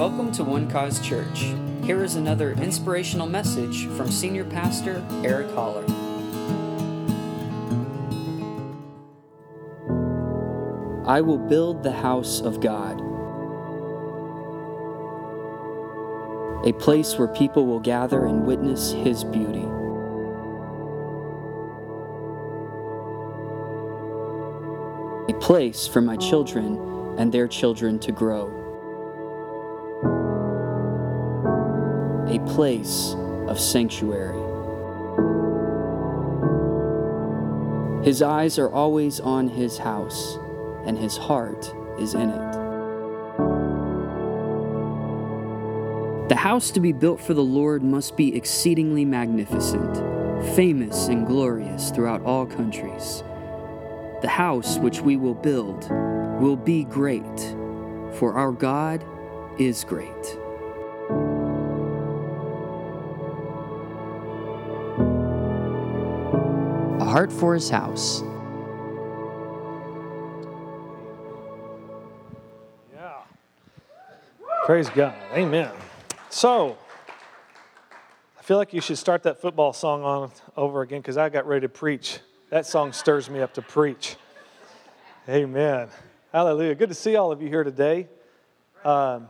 Welcome to One Cause Church. Here is another inspirational message from Senior Pastor Eric Holler. I will build the house of God, a place where people will gather and witness His beauty. A place for my children and their children to grow. Place of sanctuary. His eyes are always on his house, and his heart is in it. The house to be built for the Lord must be exceedingly magnificent, famous and glorious throughout all countries. The house which we will build will be great, for our God is great. Heart for his house. Yeah. Praise God. Amen. So, I feel like you should start that football song on over again because I got ready to preach. That song stirs me up to preach. Amen. Hallelujah. Good to see all of you here today. Um,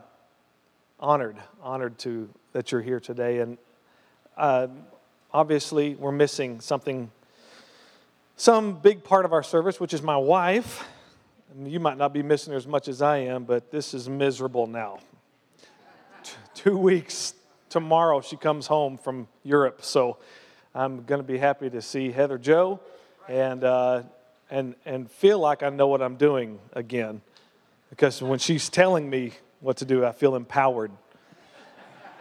honored, honored to that you're here today. And uh, obviously, we're missing something, some big part of our service, which is my wife. You might not be missing her as much as I am, but this is miserable now. T- two weeks tomorrow, she comes home from Europe. So I'm going to be happy to see Heather Joe and, uh, and, and feel like I know what I'm doing again. Because when she's telling me what to do, I feel empowered.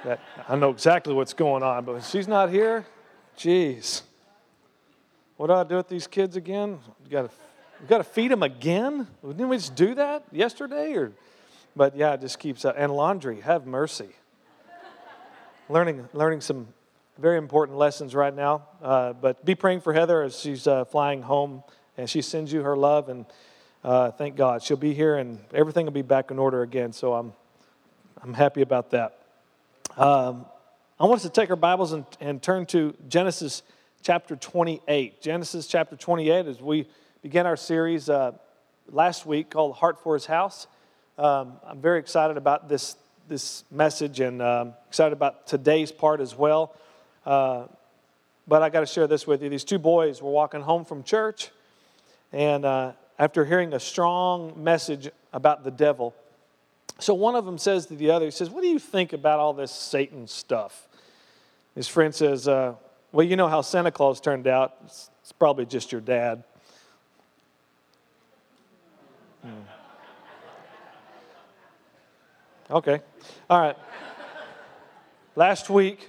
That I know exactly what's going on. But when she's not here, geez, what do I do with these kids again? You got to we got to feed them again? Didn't we just do that yesterday? Or, but yeah, it just keeps up. And laundry, have mercy. learning, learning some very important lessons right now. Uh, but be praying for Heather as she's uh, flying home, and she sends you her love. And uh, thank God she'll be here, and everything will be back in order again. So I'm, I'm happy about that. Um, I want us to take our Bibles and, and turn to Genesis chapter 28. Genesis chapter 28 as we began our series uh, last week called Heart for His House. Um, I'm very excited about this, this message and um, excited about today's part as well. Uh, but I got to share this with you. These two boys were walking home from church, and uh, after hearing a strong message about the devil, so one of them says to the other, he says, What do you think about all this Satan stuff? His friend says, uh, Well, you know how Santa Claus turned out. It's, it's probably just your dad. Hmm. Okay. All right. Last week,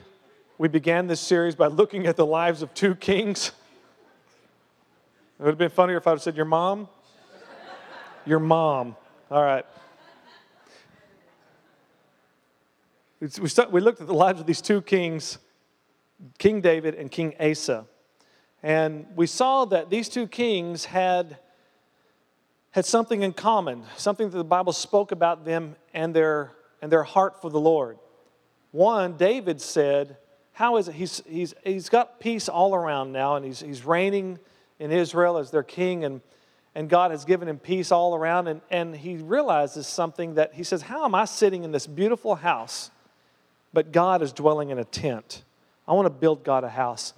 we began this series by looking at the lives of two kings. It would have been funnier if I would have said, Your mom? Your mom. All right. We, we looked at the lives of these two kings, King David and King Asa. And we saw that these two kings had, had something in common, something that the Bible spoke about them and their, and their heart for the Lord. One, David said, How is it? He's, he's, he's got peace all around now, and he's, he's reigning in Israel as their king, and, and God has given him peace all around. And, and he realizes something that he says, How am I sitting in this beautiful house? but God is dwelling in a tent. I want to build God a house.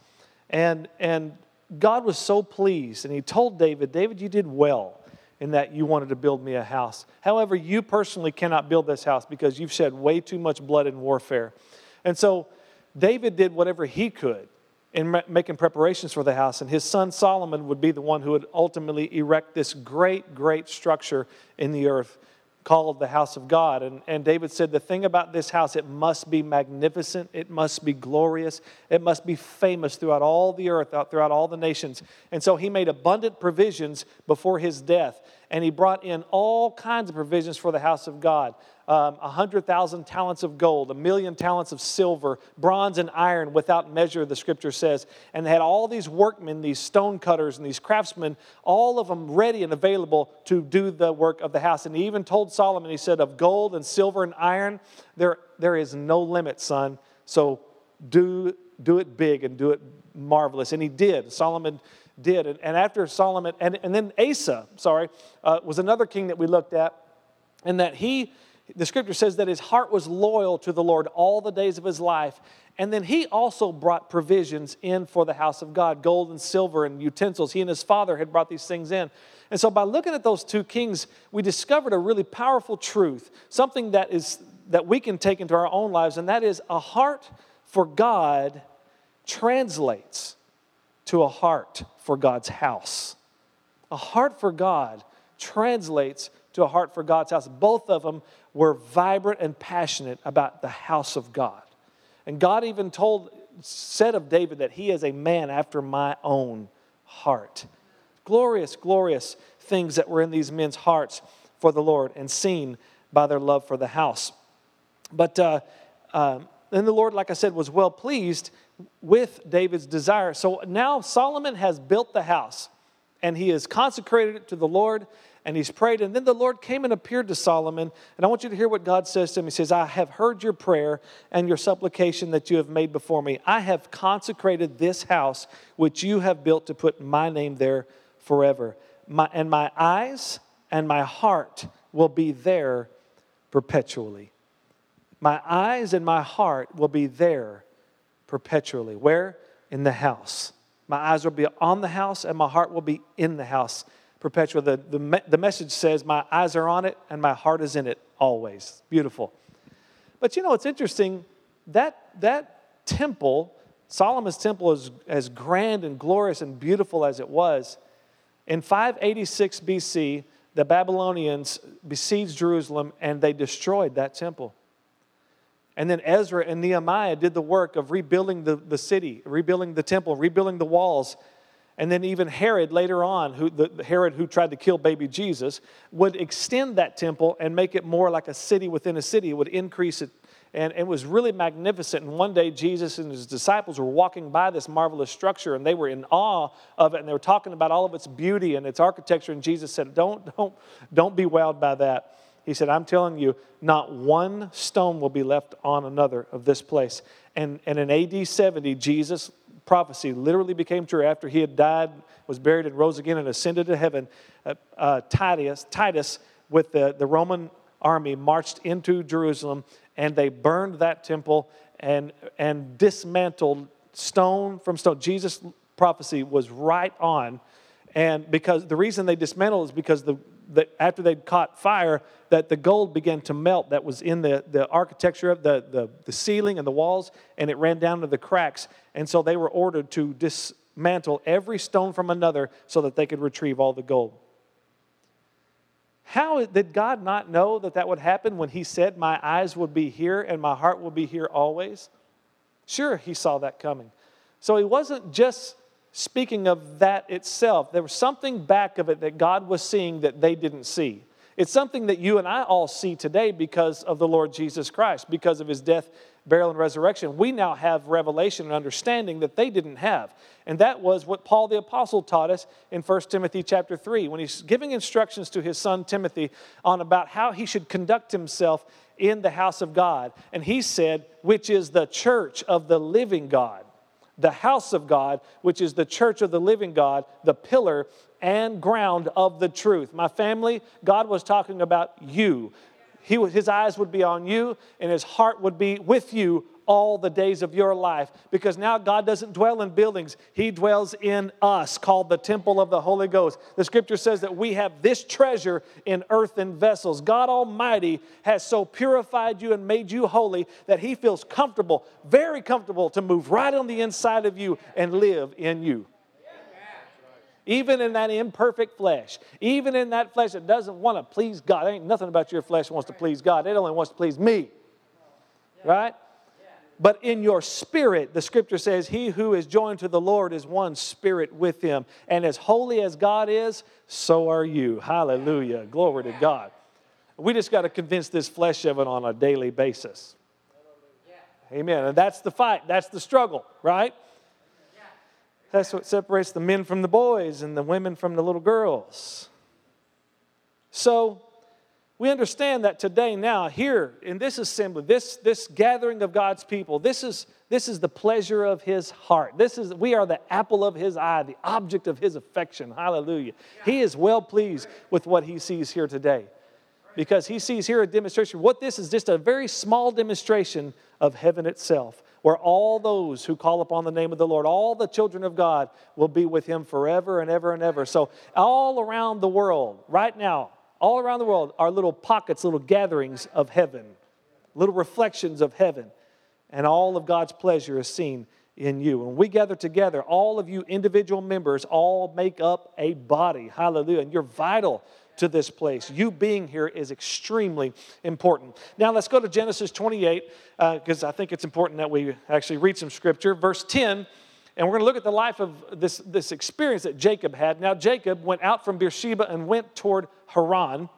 And, and God was so pleased, and He told David, David, you did well in that you wanted to build me a house. However, you personally cannot build this house because you've shed way too much blood in warfare. And so David did whatever he could in making preparations for the house, and his son Solomon would be the one who would ultimately erect this great, great structure in the earth called the house of God. And, and David said, The thing about this house, it must be magnificent, it must be glorious, it must be famous throughout all the earth, throughout all the nations. And so he made abundant provisions before his death. And he brought in all kinds of provisions for the house of God um, 100,000 talents of gold, a million talents of silver, bronze and iron without measure, the scripture says. And they had all these workmen, these stone cutters, and these craftsmen, all of them ready and available to do the work of the house. And he even told Solomon, he said, Of gold and silver and iron, there, there is no limit, son. So do, do it big and do it marvelous. And he did. Solomon did. And, and after Solomon, and, and then Asa, sorry, uh, was another king that we looked at, and that he, the scripture says that his heart was loyal to the Lord all the days of his life. And then he also brought provisions in for the house of God gold and silver and utensils. He and his father had brought these things in. And so, by looking at those two kings, we discovered a really powerful truth, something that, is, that we can take into our own lives, and that is a heart for God translates to a heart for God's house. A heart for God translates to a heart for God's house. Both of them were vibrant and passionate about the house of God. And God even told, said of David that he is a man after my own heart. Glorious, glorious things that were in these men's hearts for the Lord and seen by their love for the house. But uh, uh, then the Lord, like I said, was well pleased with David's desire. So now Solomon has built the house and he has consecrated it to the Lord and he's prayed. And then the Lord came and appeared to Solomon. And I want you to hear what God says to him. He says, I have heard your prayer and your supplication that you have made before me. I have consecrated this house which you have built to put my name there forever. My, and my eyes and my heart will be there perpetually. My eyes and my heart will be there perpetually. Where? In the house. My eyes will be on the house and my heart will be in the house perpetually. The, the, the message says, My eyes are on it and my heart is in it always. Beautiful. But you know, it's interesting that that temple, Solomon's temple, is as grand and glorious and beautiful as it was. In 586 BC, the Babylonians besieged Jerusalem and they destroyed that temple. And then Ezra and Nehemiah did the work of rebuilding the, the city, rebuilding the temple, rebuilding the walls. And then even Herod later on, who, the, Herod who tried to kill baby Jesus, would extend that temple and make it more like a city within a city. It would increase it. And it was really magnificent. And one day, Jesus and his disciples were walking by this marvelous structure and they were in awe of it. And they were talking about all of its beauty and its architecture. And Jesus said, Don't, don't, don't be wowed by that. He said, I'm telling you, not one stone will be left on another of this place. And, and in AD 70, Jesus' prophecy literally became true after he had died, was buried, and rose again and ascended to heaven. Uh, uh, Titus, Titus, with the, the Roman army, marched into Jerusalem and they burned that temple and, and dismantled stone from stone. Jesus' prophecy was right on. And because the reason they dismantled is because the, that after they'd caught fire, that the gold began to melt that was in the, the architecture of the, the, the ceiling and the walls, and it ran down to the cracks. And so they were ordered to dismantle every stone from another so that they could retrieve all the gold. How did God not know that that would happen when He said, My eyes would be here and my heart will be here always? Sure, He saw that coming. So He wasn't just speaking of that itself. There was something back of it that God was seeing that they didn't see. It's something that you and I all see today because of the Lord Jesus Christ, because of his death, burial, and resurrection. We now have revelation and understanding that they didn't have. And that was what Paul the Apostle taught us in 1 Timothy chapter 3, when he's giving instructions to his son Timothy on about how he should conduct himself in the house of God. And he said, which is the church of the living God the house of God, which is the church of the living God, the pillar and ground of the truth. My family, God was talking about you. He, his eyes would be on you, and his heart would be with you all the days of your life because now God doesn't dwell in buildings, He dwells in us, called the temple of the Holy Ghost. The scripture says that we have this treasure in earthen vessels. God Almighty has so purified you and made you holy that He feels comfortable, very comfortable, to move right on the inside of you and live in you. Even in that imperfect flesh, even in that flesh that doesn't want to please God. There ain't nothing about your flesh wants to please God. It only wants to please me. Right? But in your spirit, the scripture says, He who is joined to the Lord is one spirit with him. And as holy as God is, so are you. Hallelujah. Glory to God. We just got to convince this flesh of it on a daily basis. Amen. And that's the fight, that's the struggle, right? That's what separates the men from the boys and the women from the little girls. So, we understand that today now here in this assembly this, this gathering of god's people this is, this is the pleasure of his heart. This is we are the apple of his eye the object of his affection. Hallelujah. He is well pleased with what he sees here today. Because he sees here a demonstration. What this is just a very small demonstration of heaven itself where all those who call upon the name of the lord all the children of god will be with him forever and ever and ever. So all around the world right now all around the world are little pockets, little gatherings of heaven, little reflections of heaven. And all of God's pleasure is seen in you. When we gather together, all of you individual members all make up a body. Hallelujah. And you're vital to this place. You being here is extremely important. Now let's go to Genesis 28 because uh, I think it's important that we actually read some scripture. Verse 10 and we're going to look at the life of this, this experience that Jacob had. Now, Jacob went out from Beersheba and went toward Haran.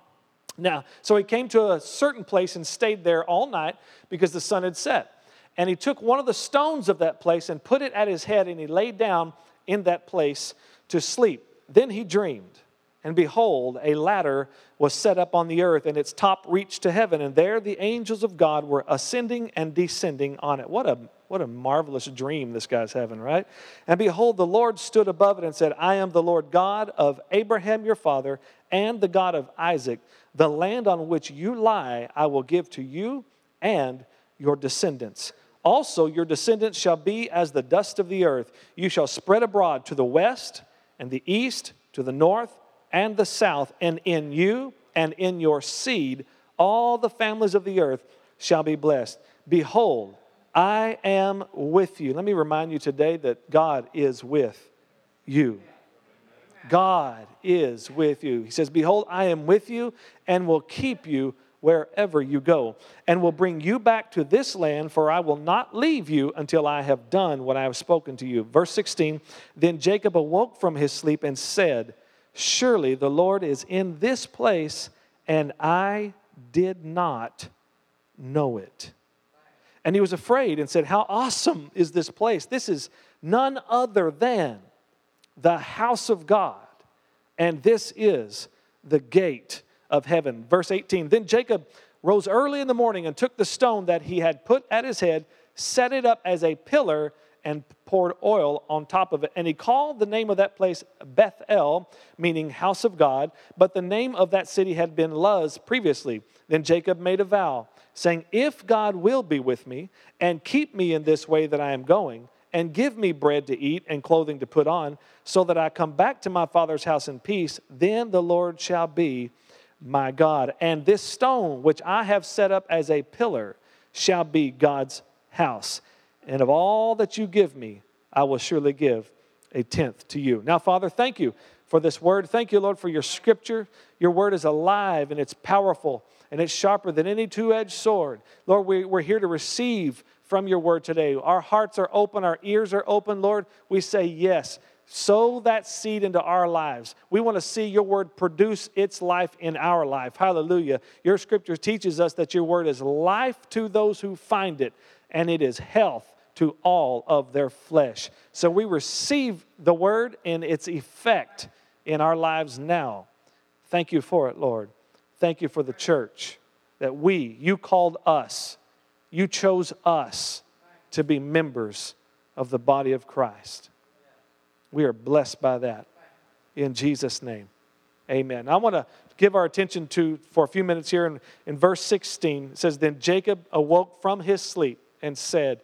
Now, so he came to a certain place and stayed there all night because the sun had set. And he took one of the stones of that place and put it at his head, and he lay down in that place to sleep. Then he dreamed, and behold, a ladder was set up on the earth, and its top reached to heaven, and there the angels of God were ascending and descending on it. What a what a marvelous dream this guy's having, right? And behold, the Lord stood above it and said, I am the Lord God of Abraham your father and the God of Isaac. The land on which you lie I will give to you and your descendants. Also, your descendants shall be as the dust of the earth. You shall spread abroad to the west and the east, to the north and the south, and in you and in your seed all the families of the earth shall be blessed. Behold, I am with you. Let me remind you today that God is with you. God is with you. He says, Behold, I am with you and will keep you wherever you go, and will bring you back to this land, for I will not leave you until I have done what I have spoken to you. Verse 16 Then Jacob awoke from his sleep and said, Surely the Lord is in this place, and I did not know it. And he was afraid and said, How awesome is this place? This is none other than the house of God, and this is the gate of heaven. Verse 18 Then Jacob rose early in the morning and took the stone that he had put at his head, set it up as a pillar, and poured oil on top of it. And he called the name of that place Bethel, meaning house of God, but the name of that city had been Luz previously. Then Jacob made a vow saying, If God will be with me and keep me in this way that I am going, and give me bread to eat and clothing to put on, so that I come back to my father's house in peace, then the Lord shall be my God. And this stone which I have set up as a pillar shall be God's house. And of all that you give me, I will surely give a tenth to you. Now, Father, thank you for this word. Thank you, Lord, for your scripture. Your word is alive and it's powerful and it's sharper than any two edged sword. Lord, we, we're here to receive from your word today. Our hearts are open, our ears are open, Lord. We say yes. Sow that seed into our lives. We want to see your word produce its life in our life. Hallelujah. Your scripture teaches us that your word is life to those who find it, and it is health to all of their flesh. So we receive the word and its effect in our lives now. Thank you for it, Lord. Thank you for the church that we, you called us, you chose us to be members of the body of Christ. We are blessed by that. In Jesus' name, amen. I want to give our attention to, for a few minutes here, in, in verse 16, it says, Then Jacob awoke from his sleep and said,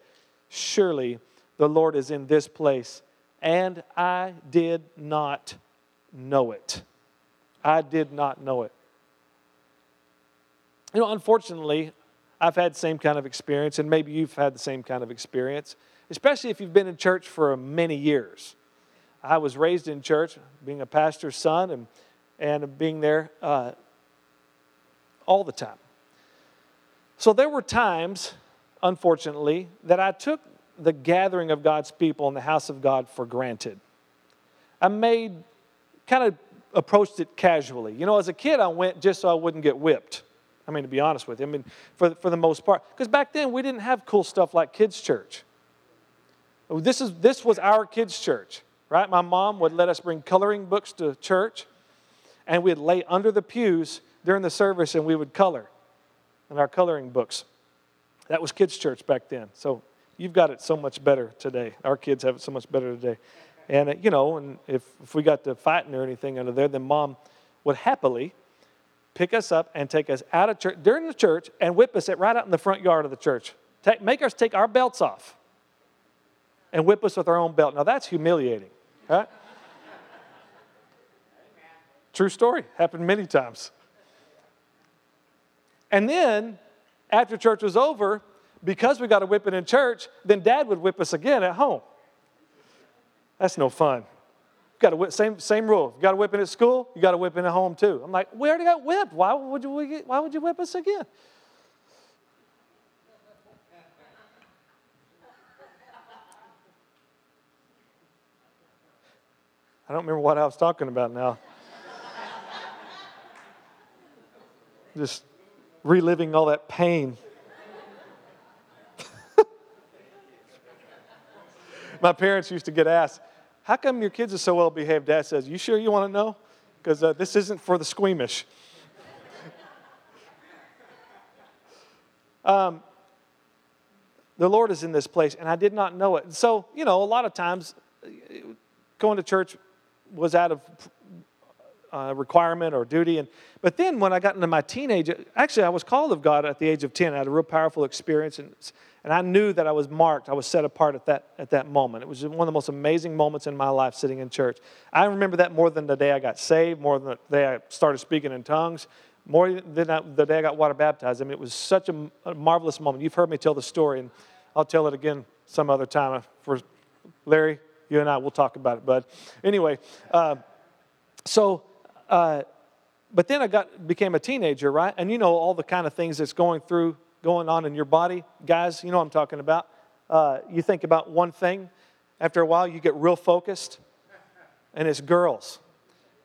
Surely the Lord is in this place, and I did not know it. I did not know it. You know, unfortunately, I've had the same kind of experience, and maybe you've had the same kind of experience, especially if you've been in church for many years. I was raised in church, being a pastor's son, and, and being there uh, all the time. So there were times unfortunately, that I took the gathering of God's people in the house of God for granted. I made, kind of approached it casually. You know, as a kid, I went just so I wouldn't get whipped. I mean, to be honest with you, I mean, for, for the most part. Because back then, we didn't have cool stuff like kids' church. This, is, this was our kids' church, right? My mom would let us bring coloring books to church, and we'd lay under the pews during the service and we would color in our coloring books. That was kids' church back then. So you've got it so much better today. Our kids have it so much better today. And, uh, you know, and if, if we got to fighting or anything under there, then mom would happily pick us up and take us out of church during the church and whip us right out in the front yard of the church. Take, make us take our belts off and whip us with our own belt. Now that's humiliating, right? True story. Happened many times. And then, after church was over, because we got a whipping in church, then dad would whip us again at home. That's no fun. Got a whip, same, same rule. You got a whipping at school, you got a whipping at home too. I'm like, we already got whipped. Why would you, why would you whip us again? I don't remember what I was talking about now. Just reliving all that pain. My parents used to get asked, How come your kids are so well behaved? Dad says, You sure you want to know? Because uh, this isn't for the squeamish. um, the Lord is in this place, and I did not know it. So, you know, a lot of times going to church was out of uh, requirement or duty. And, but then when I got into my teenage, actually, I was called of God at the age of 10. I had a real powerful experience, and, and I knew that I was marked. I was set apart at that, at that moment. It was one of the most amazing moments in my life sitting in church. I remember that more than the day I got saved, more than the day I started speaking in tongues, more than the day I got water baptized. I mean, it was such a, a marvelous moment. You've heard me tell the story, and I'll tell it again some other time. For Larry, you and I we'll talk about it. But anyway, uh, so uh, but then I got became a teenager, right? And you know all the kind of things that's going through, going on in your body, guys. You know what I'm talking about. Uh, you think about one thing, after a while you get real focused, and it's girls.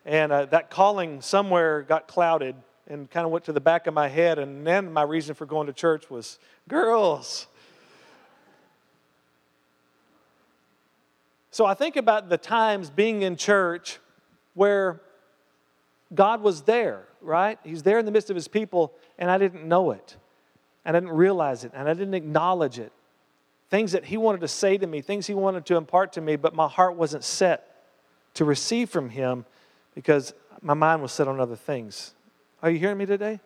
And uh, that calling somewhere got clouded and kind of went to the back of my head. And then my reason for going to church was girls. So I think about the times being in church where God was there, right? He's there in the midst of his people, and I didn't know it. And I didn't realize it, and I didn't acknowledge it. Things that he wanted to say to me, things he wanted to impart to me, but my heart wasn't set to receive from him because my mind was set on other things. Are you hearing me today?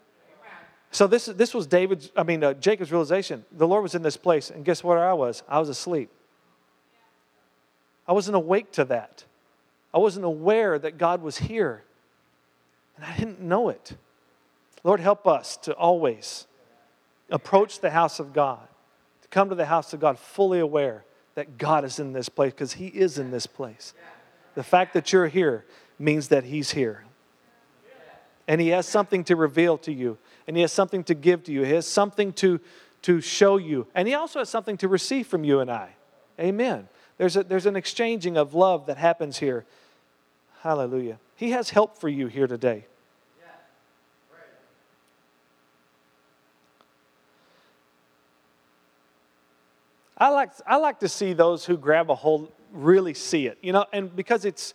So this, this was David's, I mean, uh, Jacob's realization. The Lord was in this place, and guess where I was? I was asleep. I wasn't awake to that. I wasn't aware that God was here. And I didn't know it. Lord, help us to always approach the house of God, to come to the house of God fully aware that God is in this place because He is in this place. The fact that you're here means that He's here. And He has something to reveal to you, and He has something to give to you, He has something to, to show you, and He also has something to receive from you and I. Amen. There's, a, there's an exchanging of love that happens here. Hallelujah. He has help for you here today. I like, I like to see those who grab a hold really see it, you know, and because it's,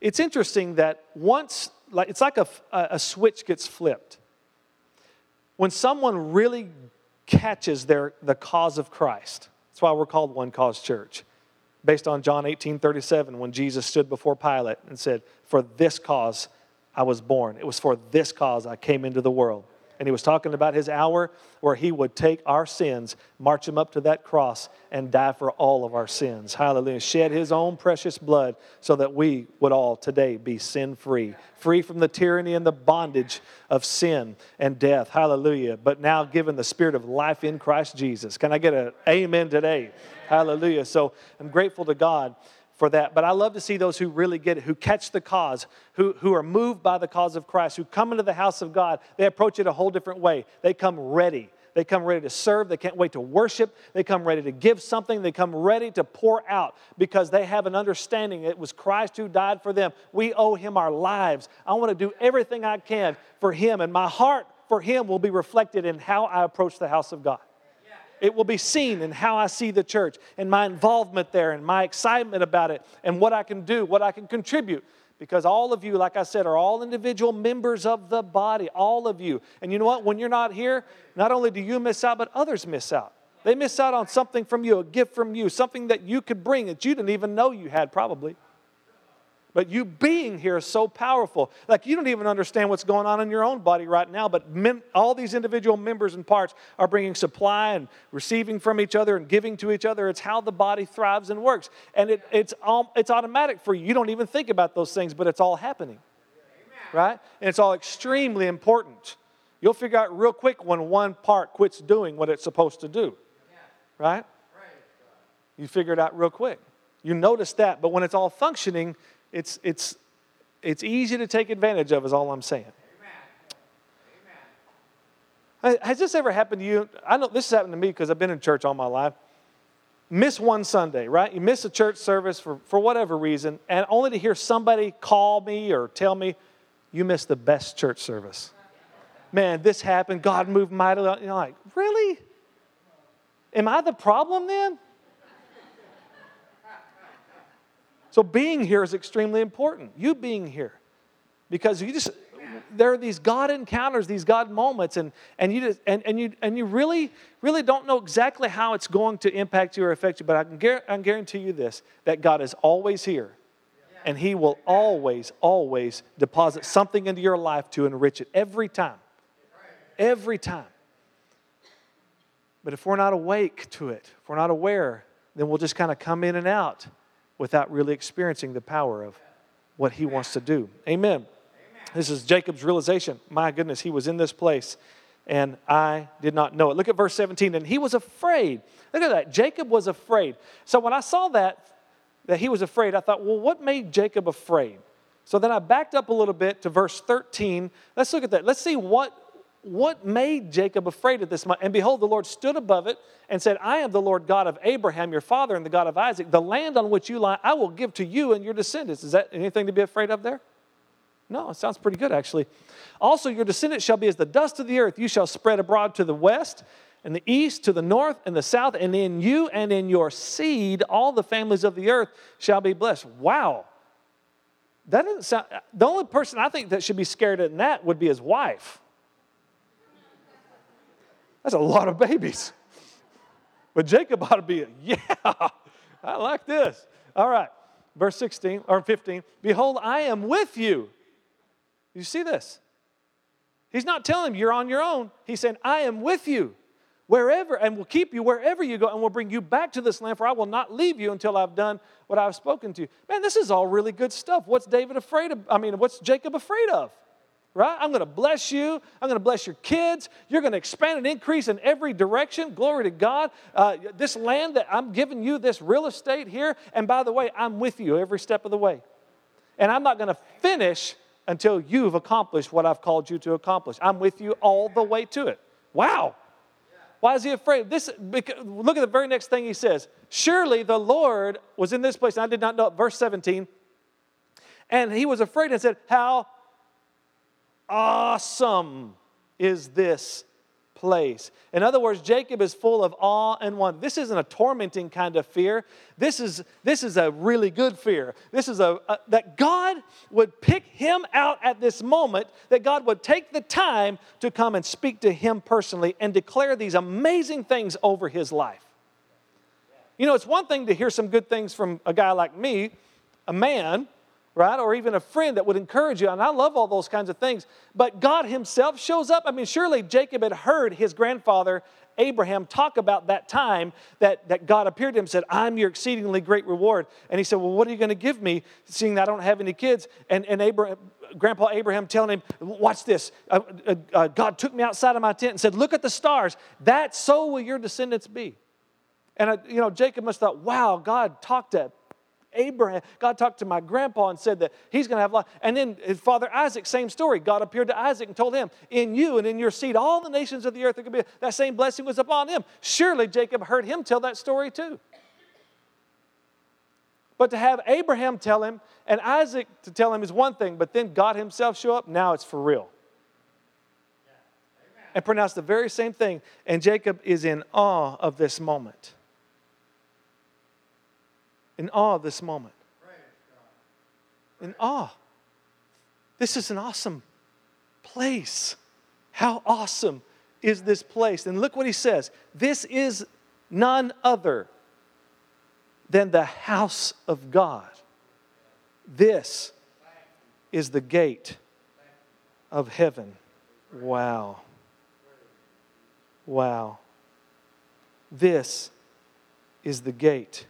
it's interesting that once, like, it's like a, a switch gets flipped. When someone really catches their, the cause of Christ, that's why we're called One Cause Church based on John 18 37, when Jesus stood before Pilate and said, For this cause I was born. It was for this cause I came into the world. And he was talking about his hour where he would take our sins, march them up to that cross, and die for all of our sins. Hallelujah. Shed his own precious blood so that we would all today be sin free, free from the tyranny and the bondage of sin and death. Hallelujah. But now given the spirit of life in Christ Jesus. Can I get an amen today? Hallelujah. So I'm grateful to God for that. But I love to see those who really get it, who catch the cause, who, who are moved by the cause of Christ, who come into the house of God. They approach it a whole different way. They come ready. They come ready to serve. They can't wait to worship. They come ready to give something. They come ready to pour out because they have an understanding it was Christ who died for them. We owe him our lives. I want to do everything I can for him, and my heart for him will be reflected in how I approach the house of God. It will be seen in how I see the church and my involvement there and my excitement about it and what I can do, what I can contribute. Because all of you, like I said, are all individual members of the body, all of you. And you know what? When you're not here, not only do you miss out, but others miss out. They miss out on something from you, a gift from you, something that you could bring that you didn't even know you had, probably. But you being here is so powerful. Like you don't even understand what's going on in your own body right now, but all these individual members and parts are bringing supply and receiving from each other and giving to each other. It's how the body thrives and works. And it, it's, all, it's automatic for you. You don't even think about those things, but it's all happening. Right? And it's all extremely important. You'll figure out real quick when one part quits doing what it's supposed to do. Right? You figure it out real quick. You notice that, but when it's all functioning, it's, it's, it's easy to take advantage of, is all I'm saying. Amen. Has this ever happened to you? I know this has happened to me because I've been in church all my life. Miss one Sunday, right? You miss a church service for, for whatever reason, and only to hear somebody call me or tell me, you missed the best church service. Man, this happened. God moved mightily. You're like, really? Am I the problem then? So being here is extremely important. You being here. Because you just there are these God encounters, these God moments, and, and you just, and, and you and you really, really don't know exactly how it's going to impact you or affect you. But I can, I can guarantee you this that God is always here. And He will always, always deposit something into your life to enrich it every time. Every time. But if we're not awake to it, if we're not aware, then we'll just kind of come in and out without really experiencing the power of what he wants to do. Amen. Amen. This is Jacob's realization. My goodness, he was in this place and I did not know it. Look at verse 17. And he was afraid. Look at that. Jacob was afraid. So when I saw that, that he was afraid, I thought, well, what made Jacob afraid? So then I backed up a little bit to verse 13. Let's look at that. Let's see what what made Jacob afraid at this moment? And behold, the Lord stood above it and said, I am the Lord God of Abraham, your father, and the God of Isaac. The land on which you lie, I will give to you and your descendants. Is that anything to be afraid of there? No, it sounds pretty good, actually. Also, your descendants shall be as the dust of the earth. You shall spread abroad to the west and the east, to the north and the south, and in you and in your seed, all the families of the earth shall be blessed. Wow. That doesn't sound, the only person I think that should be scared in that would be his wife. That's a lot of babies. But Jacob ought to be, yeah, I like this. All right, verse 16 or 15. Behold, I am with you. You see this? He's not telling him you're on your own. He's saying, I am with you wherever, and will keep you wherever you go, and will bring you back to this land, for I will not leave you until I've done what I've spoken to you. Man, this is all really good stuff. What's David afraid of? I mean, what's Jacob afraid of? Right? I'm going to bless you. I'm going to bless your kids. You're going to expand and increase in every direction. Glory to God. Uh, this land that I'm giving you, this real estate here, and by the way, I'm with you every step of the way. And I'm not going to finish until you've accomplished what I've called you to accomplish. I'm with you all the way to it. Wow. Why is he afraid? This, because, look at the very next thing he says. Surely the Lord was in this place, and I did not know it. Verse 17. And he was afraid and said, How awesome is this place. In other words, Jacob is full of awe and wonder. This isn't a tormenting kind of fear. This is, this is a really good fear. This is a, a, that God would pick him out at this moment, that God would take the time to come and speak to him personally and declare these amazing things over his life. You know, it's one thing to hear some good things from a guy like me, a man, right? Or even a friend that would encourage you. And I love all those kinds of things. But God Himself shows up. I mean, surely Jacob had heard his grandfather Abraham talk about that time that, that God appeared to him and said, I'm your exceedingly great reward. And he said, Well, what are you going to give me, seeing that I don't have any kids? And, and Abraham, Grandpa Abraham telling him, Watch this. Uh, uh, uh, God took me outside of my tent and said, Look at the stars. That so will your descendants be. And, uh, you know, Jacob must have thought, Wow, God talked to Abraham. God talked to my grandpa and said that he's going to have life. And then his father Isaac, same story. God appeared to Isaac and told him, In you and in your seed, all the nations of the earth are going to be. That same blessing was upon him. Surely Jacob heard him tell that story too. But to have Abraham tell him and Isaac to tell him is one thing, but then God himself show up, now it's for real. And pronounce the very same thing. And Jacob is in awe of this moment. In awe of this moment. In awe. This is an awesome place. How awesome is this place? And look what he says this is none other than the house of God. This is the gate of heaven. Wow. Wow. This is the gate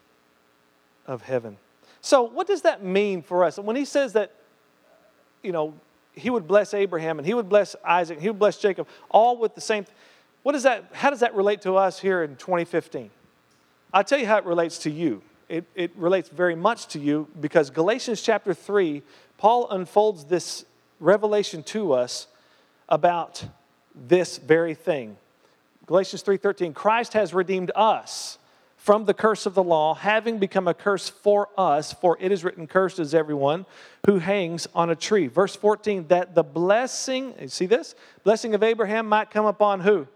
of heaven. So, what does that mean for us? When he says that, you know, he would bless Abraham and he would bless Isaac, and he would bless Jacob, all with the same. What does that? How does that relate to us here in 2015? I'll tell you how it relates to you. It, it relates very much to you because Galatians chapter 3, Paul unfolds this revelation to us about this very thing. Galatians 3:13 Christ has redeemed us from the curse of the law, having become a curse for us, for it is written, Cursed is everyone who hangs on a tree. Verse 14, that the blessing, you see this? Blessing of Abraham might come upon who?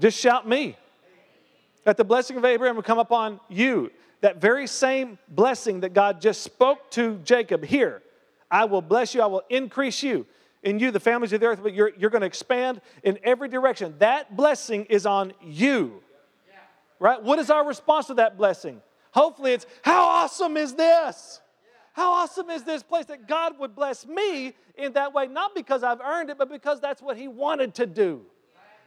Just shout me. That the blessing of Abraham will come upon you. That very same blessing that God just spoke to Jacob here. I will bless you, I will increase you. In you, the families of the earth, but you're, you're going to expand in every direction. That blessing is on you right? What is our response to that blessing? Hopefully, it's how awesome is this? How awesome is this place that God would bless me in that way, not because I've earned it, but because that's what He wanted to do.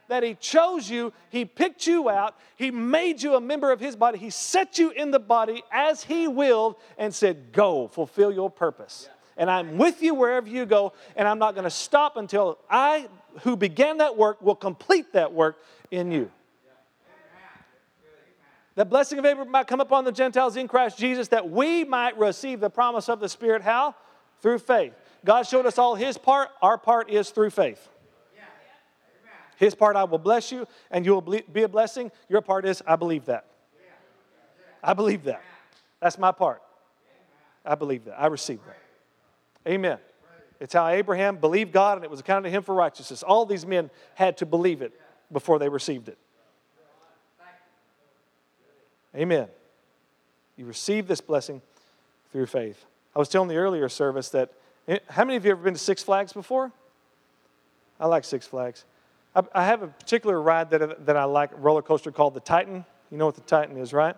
That He chose you, He picked you out, He made you a member of His body, He set you in the body as He willed and said, Go, fulfill your purpose. And I'm with you wherever you go, and I'm not going to stop until I, who began that work, will complete that work in you. The blessing of Abraham might come upon the Gentiles in Christ Jesus that we might receive the promise of the Spirit. How? Through faith. God showed us all His part. Our part is through faith. His part, I will bless you and you will be a blessing. Your part is, I believe that. I believe that. That's my part. I believe that. I receive that. Amen. It's how Abraham believed God and it was accounted to him for righteousness. All these men had to believe it before they received it. Amen. You receive this blessing through faith. I was telling the earlier service that eh, how many of you have ever been to Six Flags before? I like Six Flags. I, I have a particular ride that, that I like, roller coaster called the Titan. You know what the Titan is, right?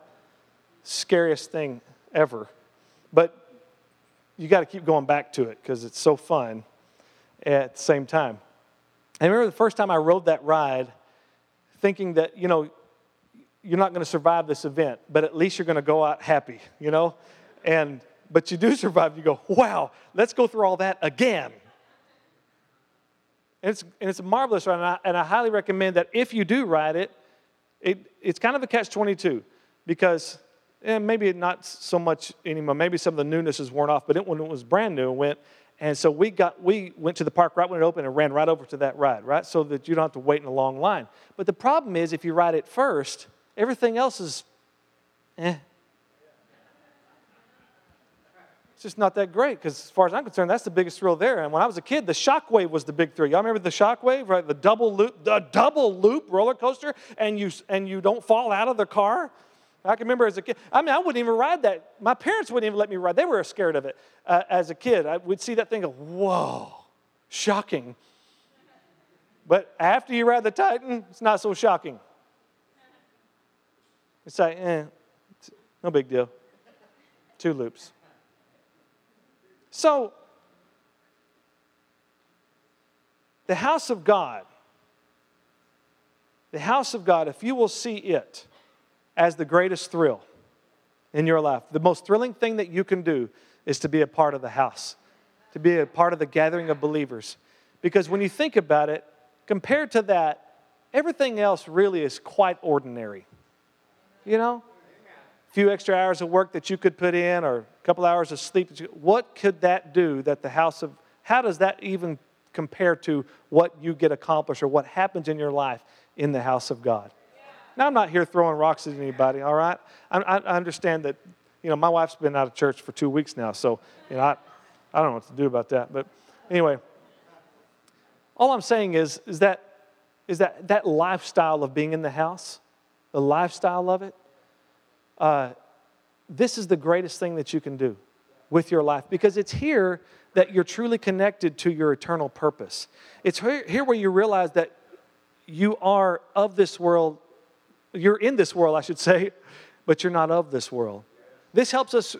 Scariest thing ever. But you got to keep going back to it because it's so fun at the same time. I remember the first time I rode that ride thinking that, you know, you're not going to survive this event, but at least you're going to go out happy, you know? And but you do survive, you go, wow, let's go through all that again. And it's, and it's a marvelous ride, and I, and I highly recommend that if you do ride it, it it's kind of a catch 22 because eh, maybe not so much anymore. Maybe some of the newness is worn off, but it, when it was brand new, it went. And so we got we went to the park right when it opened and ran right over to that ride, right? So that you don't have to wait in a long line. But the problem is if you ride it first, Everything else is eh. It's just not that great because, as far as I'm concerned, that's the biggest thrill there. And when I was a kid, the Shockwave was the big thrill. Y'all remember the Shockwave, right? The double loop, the double loop roller coaster, and you and you don't fall out of the car. I can remember as a kid. I mean, I wouldn't even ride that. My parents wouldn't even let me ride. They were scared of it uh, as a kid. I would see that thing go, whoa, shocking. But after you ride the Titan, it's not so shocking. It's like, eh, no big deal. Two loops. So, the house of God, the house of God, if you will see it as the greatest thrill in your life, the most thrilling thing that you can do is to be a part of the house, to be a part of the gathering of believers. Because when you think about it, compared to that, everything else really is quite ordinary. You know? A few extra hours of work that you could put in or a couple hours of sleep, what could that do that the house of, how does that even compare to what you get accomplished or what happens in your life in the house of God? Now, I'm not here throwing rocks at anybody, all right? I, I understand that, you know, my wife's been out of church for two weeks now, so, you know, I, I don't know what to do about that. But anyway, all I'm saying is, is that, is that that lifestyle of being in the house, the lifestyle of it, uh, this is the greatest thing that you can do with your life because it's here that you're truly connected to your eternal purpose. It's here, here where you realize that you are of this world you're in this world, I should say, but you're not of this world. This helps us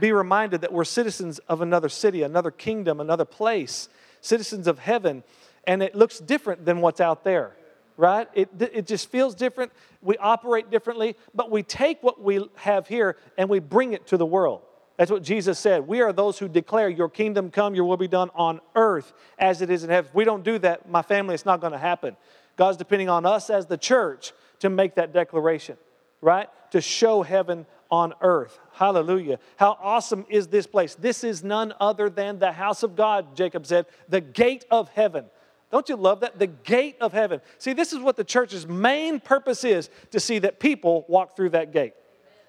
be reminded that we're citizens of another city, another kingdom, another place, citizens of heaven, and it looks different than what's out there, right? It, it just feels different. We operate differently, but we take what we have here and we bring it to the world. That's what Jesus said. We are those who declare, Your kingdom come, your will be done on earth as it is in heaven. If we don't do that, my family, it's not going to happen. God's depending on us as the church to make that declaration, right? To show heaven on earth. Hallelujah. How awesome is this place? This is none other than the house of God, Jacob said, the gate of heaven. Don't you love that? The gate of heaven. See, this is what the church's main purpose is to see that people walk through that gate.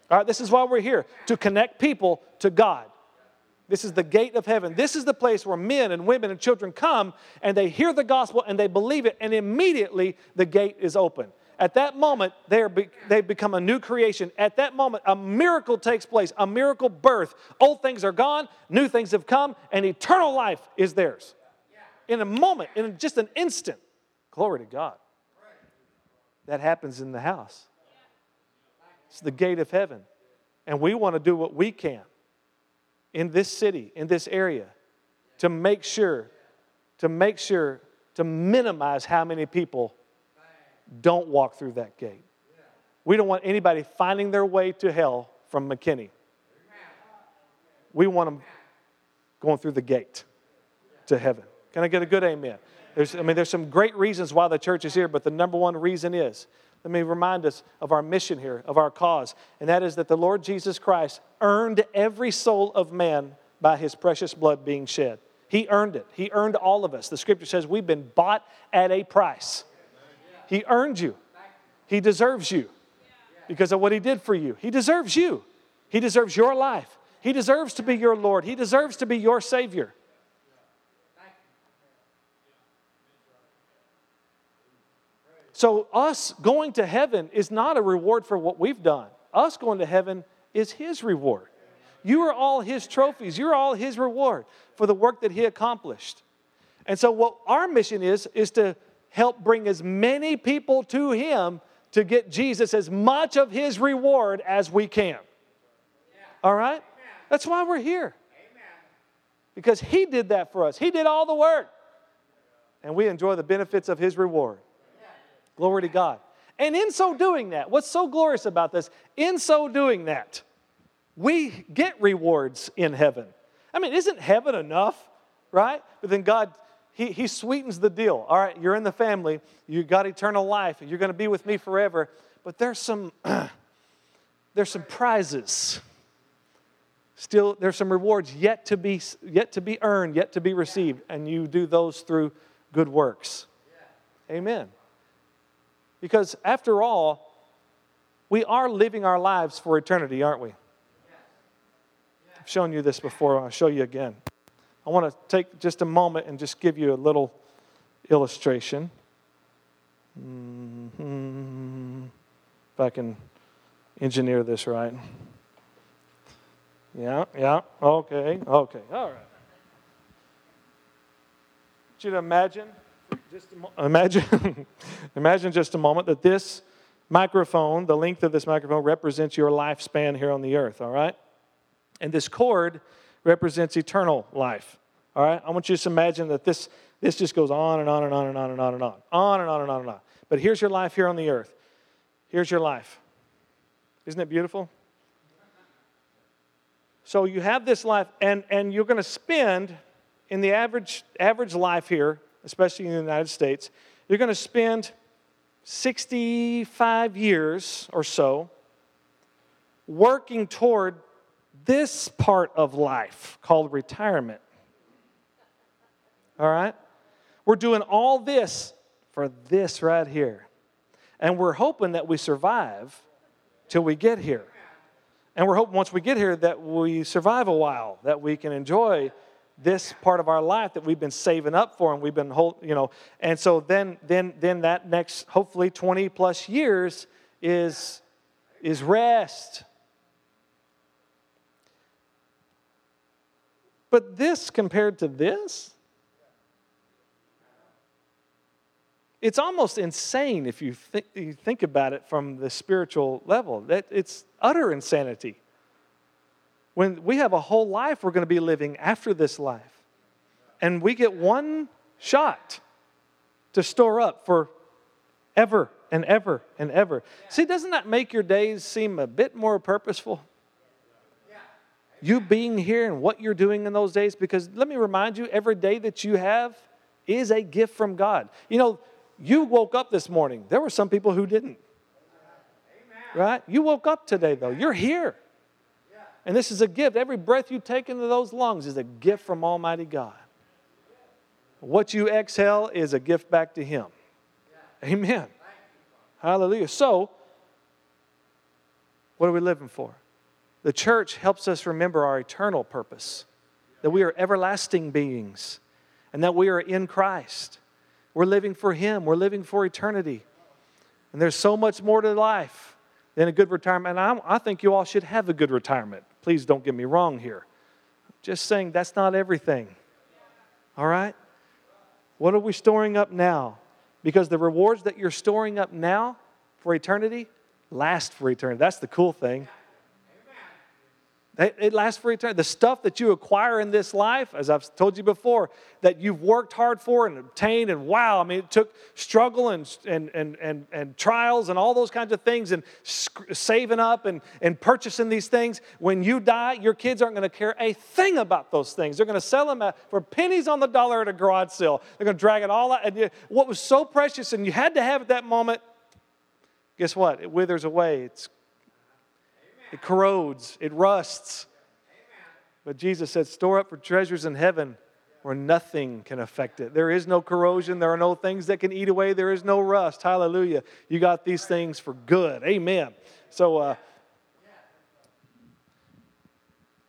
All right, this is why we're here to connect people to God. This is the gate of heaven. This is the place where men and women and children come and they hear the gospel and they believe it, and immediately the gate is open. At that moment, they, are they become a new creation. At that moment, a miracle takes place, a miracle birth. Old things are gone, new things have come, and eternal life is theirs. In a moment, in just an instant. Glory to God. That happens in the house. It's the gate of heaven. And we want to do what we can in this city, in this area, to make sure, to make sure, to minimize how many people don't walk through that gate. We don't want anybody finding their way to hell from McKinney. We want them going through the gate to heaven. Can I get a good amen? There's, I mean, there's some great reasons why the church is here, but the number one reason is let me remind us of our mission here, of our cause, and that is that the Lord Jesus Christ earned every soul of man by his precious blood being shed. He earned it. He earned all of us. The scripture says we've been bought at a price. He earned you. He deserves you because of what He did for you. He deserves you. He deserves your life. He deserves to be your Lord. He deserves to be your Savior. So, us going to heaven is not a reward for what we've done. Us going to heaven is His reward. You are all His trophies. You're all His reward for the work that He accomplished. And so, what our mission is, is to help bring as many people to Him to get Jesus as much of His reward as we can. All right? That's why we're here. Because He did that for us, He did all the work. And we enjoy the benefits of His reward. Glory to God. And in so doing that, what's so glorious about this? In so doing that, we get rewards in heaven. I mean, isn't heaven enough, right? But then God he, he sweetens the deal. All right, you're in the family, you got eternal life, you're going to be with me forever. But there's some, there's some prizes. Still, there's some rewards yet to be yet to be earned, yet to be received, and you do those through good works. Amen. Because after all, we are living our lives for eternity, aren't we? I've shown you this before, I'll show you again. I want to take just a moment and just give you a little illustration. Mm-hmm. If I can engineer this right. Yeah, yeah, okay, okay, all right. Want you imagine, just imagine, imagine just a moment that this microphone, the length of this microphone, represents your lifespan here on the earth, all right? And this cord represents eternal life. All right? I want you to imagine that this, this just goes on and on and on and on and on and on, on and on and on and on. But here's your life here on the earth. Here's your life. Isn't it beautiful? So you have this life, and, and you're going to spend in the average, average life here, especially in the United States, you're going to spend 65 years or so working toward this part of life called retirement. All right? We're doing all this for this right here. And we're hoping that we survive till we get here. And we're hoping once we get here that we survive a while, that we can enjoy this part of our life that we've been saving up for and we've been hold, you know and so then then then that next hopefully 20 plus years is is rest. But this compared to this it's almost insane if you think, you think about it from the spiritual level that it's utter insanity when we have a whole life we're going to be living after this life. And we get one shot to store up for ever and ever and ever. See, doesn't that make your days seem a bit more purposeful? You being here and what you're doing in those days, because let me remind you, every day that you have is a gift from God. You know, you woke up this morning. There were some people who didn't. Right? You woke up today, though. You're here. And this is a gift. Every breath you take into those lungs is a gift from Almighty God. What you exhale is a gift back to Him. Amen. Hallelujah. So, what are we living for? The church helps us remember our eternal purpose that we are everlasting beings and that we are in Christ. We're living for Him, we're living for eternity. And there's so much more to life than a good retirement. And I, I think you all should have a good retirement. Please don't get me wrong here. Just saying that's not everything. All right? What are we storing up now? Because the rewards that you're storing up now for eternity last for eternity. That's the cool thing. It lasts for eternity. The stuff that you acquire in this life, as I've told you before, that you've worked hard for and obtained, and wow, I mean, it took struggle and, and, and, and, and trials and all those kinds of things, and saving up and, and purchasing these things. When you die, your kids aren't going to care a thing about those things. They're going to sell them for pennies on the dollar at a garage sale. They're going to drag it all out. And what was so precious and you had to have at that moment, guess what? It withers away. It's it corrodes, it rusts. But Jesus said, Store up for treasures in heaven where nothing can affect it. There is no corrosion. There are no things that can eat away. There is no rust. Hallelujah. You got these things for good. Amen. So, uh,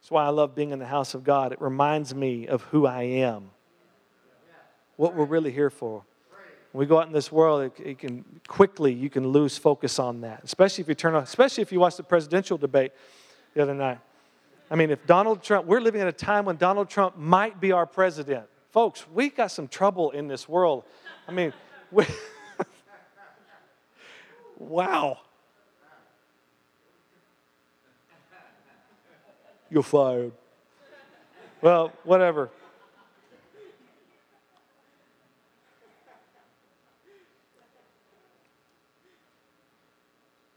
that's why I love being in the house of God. It reminds me of who I am, what we're really here for. When we go out in this world, it, it, can quickly you can lose focus on that. Especially if you turn on, especially if you watch the presidential debate the other night. I mean, if Donald Trump, we're living at a time when Donald Trump might be our president. Folks, we got some trouble in this world. I mean, we, wow. You're fired. Well, whatever.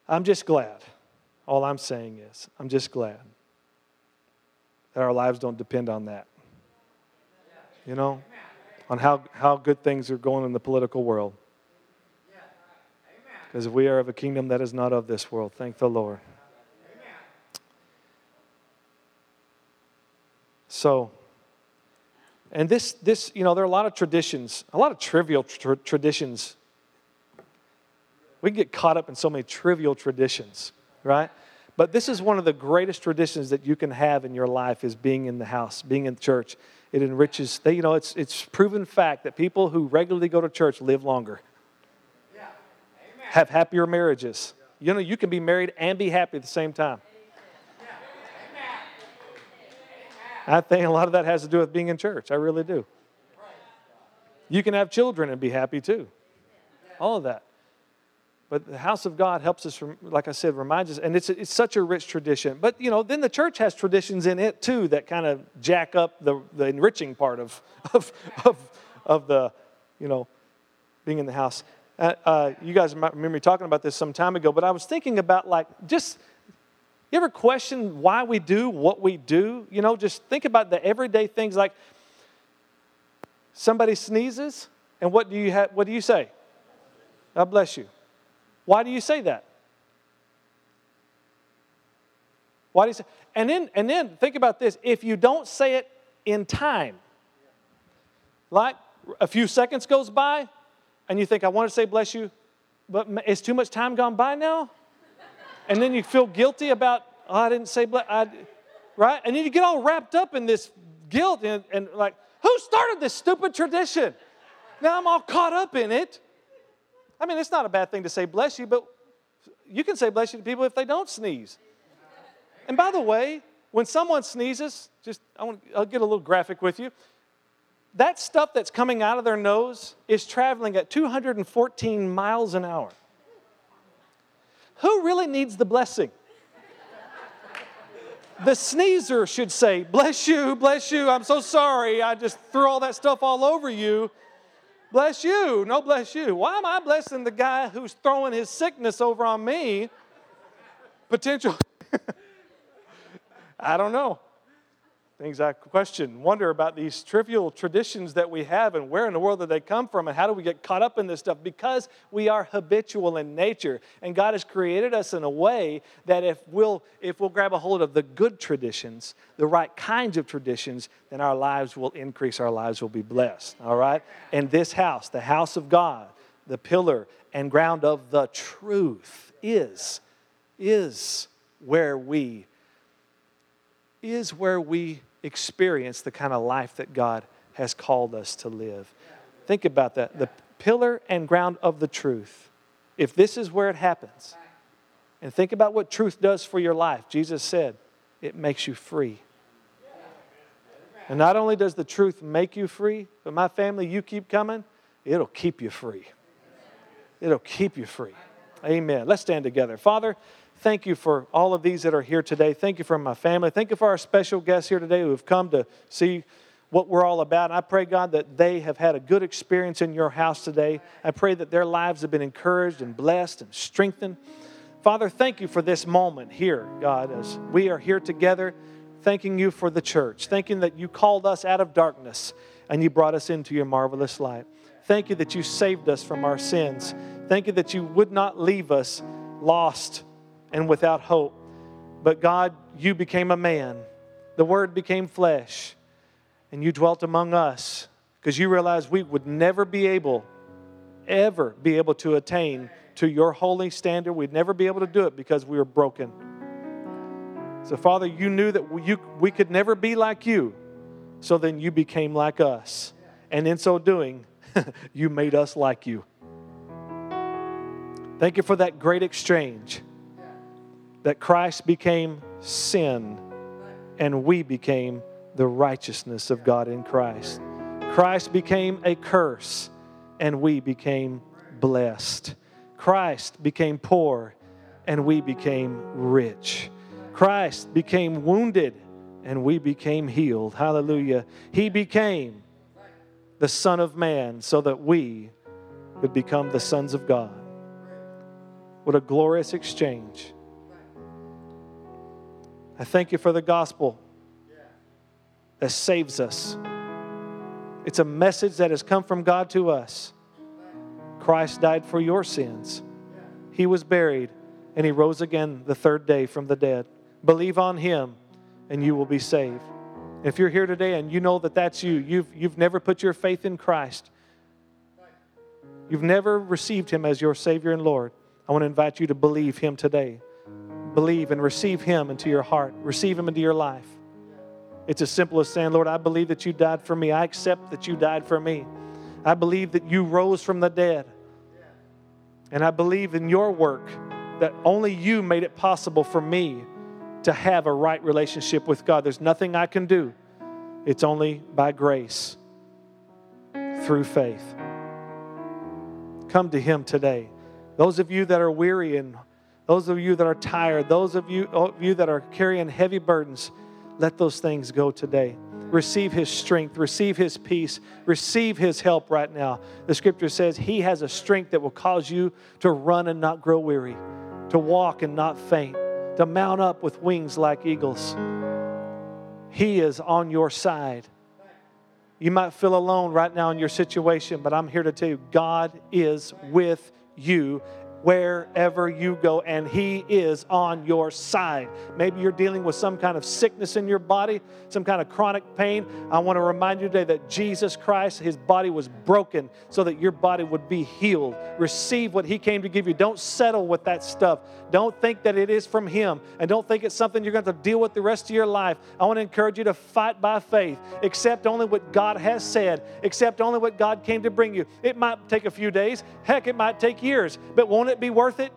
I'm just glad. All I'm saying is, I'm just glad that our lives don't depend on that. You know, on how, how good things are going in the political world. Because we are of a kingdom that is not of this world. Thank the Lord. So, and this, this, you know, there are a lot of traditions, a lot of trivial tra- traditions we can get caught up in so many trivial traditions, right? But this is one of the greatest traditions that you can have in your life is being in the house, being in church. It enriches, you know, it's, it's proven fact that people who regularly go to church live longer, yeah. have happier marriages. You know, you can be married and be happy at the same time. I think a lot of that has to do with being in church. I really do. You can have children and be happy too. All of that. But the house of God helps us, from, like I said, reminds us, and it's, it's such a rich tradition. But, you know, then the church has traditions in it too that kind of jack up the, the enriching part of, of, of, of the, you know, being in the house. Uh, uh, you guys remember me talking about this some time ago, but I was thinking about like just, you ever question why we do what we do? You know, just think about the everyday things like somebody sneezes, and what do you, have, what do you say? God bless you. Why do you say that? Why do you say? And then, and then think about this. If you don't say it in time, like a few seconds goes by, and you think, I want to say bless you, but is too much time gone by now? And then you feel guilty about, oh, I didn't say bless, I, right? And then you get all wrapped up in this guilt and, and like, who started this stupid tradition? Now I'm all caught up in it. I mean, it's not a bad thing to say bless you, but you can say bless you to people if they don't sneeze. And by the way, when someone sneezes, just I want, I'll get a little graphic with you. That stuff that's coming out of their nose is traveling at 214 miles an hour. Who really needs the blessing? The sneezer should say, Bless you, bless you, I'm so sorry, I just threw all that stuff all over you. Bless you, no bless you. Why am I blessing the guy who's throwing his sickness over on me? Potential. I don't know. Things I question, wonder about these trivial traditions that we have and where in the world did they come from and how do we get caught up in this stuff? Because we are habitual in nature. And God has created us in a way that if we'll, if we'll grab a hold of the good traditions, the right kinds of traditions, then our lives will increase, our lives will be blessed. All right? And this house, the house of God, the pillar and ground of the truth, is, is where we is where we experience the kind of life that God has called us to live. Think about that. The pillar and ground of the truth. If this is where it happens, and think about what truth does for your life, Jesus said, it makes you free. And not only does the truth make you free, but my family, you keep coming, it'll keep you free. It'll keep you free. Amen. Let's stand together. Father, Thank you for all of these that are here today. Thank you for my family. Thank you for our special guests here today who have come to see what we're all about. I pray, God, that they have had a good experience in your house today. I pray that their lives have been encouraged and blessed and strengthened. Father, thank you for this moment here, God, as we are here together, thanking you for the church, thanking that you called us out of darkness and you brought us into your marvelous light. Thank you that you saved us from our sins. Thank you that you would not leave us lost and without hope. But God, you became a man. The Word became flesh, and you dwelt among us because you realized we would never be able, ever be able to attain to your holy standard. We'd never be able to do it because we were broken. So, Father, you knew that we, we could never be like you. So then you became like us. And in so doing, you made us like you. Thank you for that great exchange that Christ became sin and we became the righteousness of God in Christ. Christ became a curse and we became blessed. Christ became poor and we became rich. Christ became wounded and we became healed. Hallelujah. He became the Son of Man so that we could become the sons of God. What a glorious exchange. I thank you for the gospel that saves us. It's a message that has come from God to us. Christ died for your sins. He was buried and he rose again the third day from the dead. Believe on him and you will be saved. If you're here today and you know that that's you, you've, you've never put your faith in Christ, you've never received him as your Savior and Lord, I want to invite you to believe him today believe and receive Him into your heart, receive Him into your life. It's as simple as saying, Lord, I believe that you died for me. I accept that you died for me. I believe that you rose from the dead. And I believe in your work that only you made it possible for me to have a right relationship with God. There's nothing I can do, it's only by grace through faith. Come to Him today. Those of you that are weary and those of you that are tired, those of you, of you that are carrying heavy burdens, let those things go today. Receive His strength, receive His peace, receive His help right now. The scripture says He has a strength that will cause you to run and not grow weary, to walk and not faint, to mount up with wings like eagles. He is on your side. You might feel alone right now in your situation, but I'm here to tell you God is with you wherever you go, and He is on your side. Maybe you're dealing with some kind of sickness in your body, some kind of chronic pain. I want to remind you today that Jesus Christ, His body was broken so that your body would be healed. Receive what He came to give you. Don't settle with that stuff. Don't think that it is from Him, and don't think it's something you're going to deal with the rest of your life. I want to encourage you to fight by faith. Accept only what God has said, accept only what God came to bring you. It might take a few days, heck, it might take years, but won't it? It be worth it?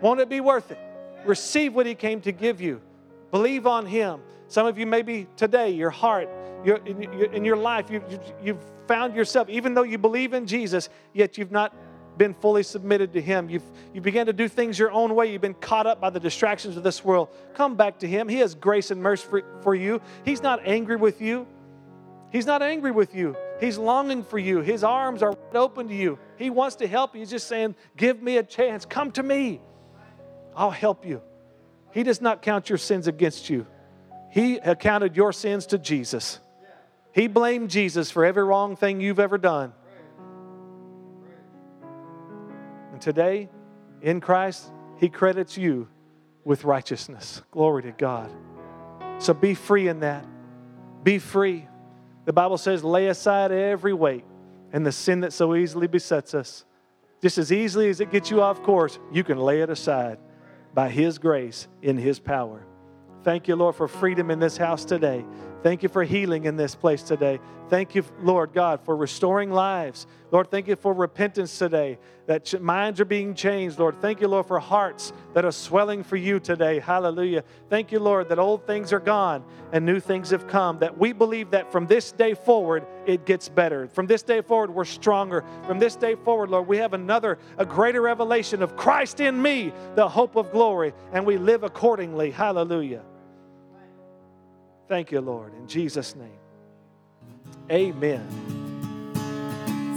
Won't it be worth it? Receive what He came to give you. Believe on Him. Some of you, maybe today, your heart, your, in, your, in your life, you, you, you've found yourself, even though you believe in Jesus, yet you've not been fully submitted to Him. You've, you began to do things your own way. You've been caught up by the distractions of this world. Come back to Him. He has grace and mercy for, for you. He's not angry with you. He's not angry with you. He's longing for you. His arms are open to you. He wants to help you. He's just saying, Give me a chance. Come to me. I'll help you. He does not count your sins against you. He accounted your sins to Jesus. He blamed Jesus for every wrong thing you've ever done. And today, in Christ, He credits you with righteousness. Glory to God. So be free in that. Be free. The Bible says, lay aside every weight and the sin that so easily besets us. Just as easily as it gets you off course, you can lay it aside by His grace in His power. Thank you, Lord, for freedom in this house today. Thank you for healing in this place today. Thank you, Lord God, for restoring lives. Lord, thank you for repentance today, that minds are being changed. Lord, thank you, Lord, for hearts that are swelling for you today. Hallelujah. Thank you, Lord, that old things are gone and new things have come. That we believe that from this day forward, it gets better. From this day forward, we're stronger. From this day forward, Lord, we have another, a greater revelation of Christ in me, the hope of glory, and we live accordingly. Hallelujah. Thank you, Lord. In Jesus' name. Amen.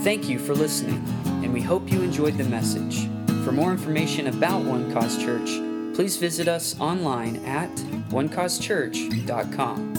Thank you for listening, and we hope you enjoyed the message. For more information about One Cause Church, please visit us online at onecausechurch.com.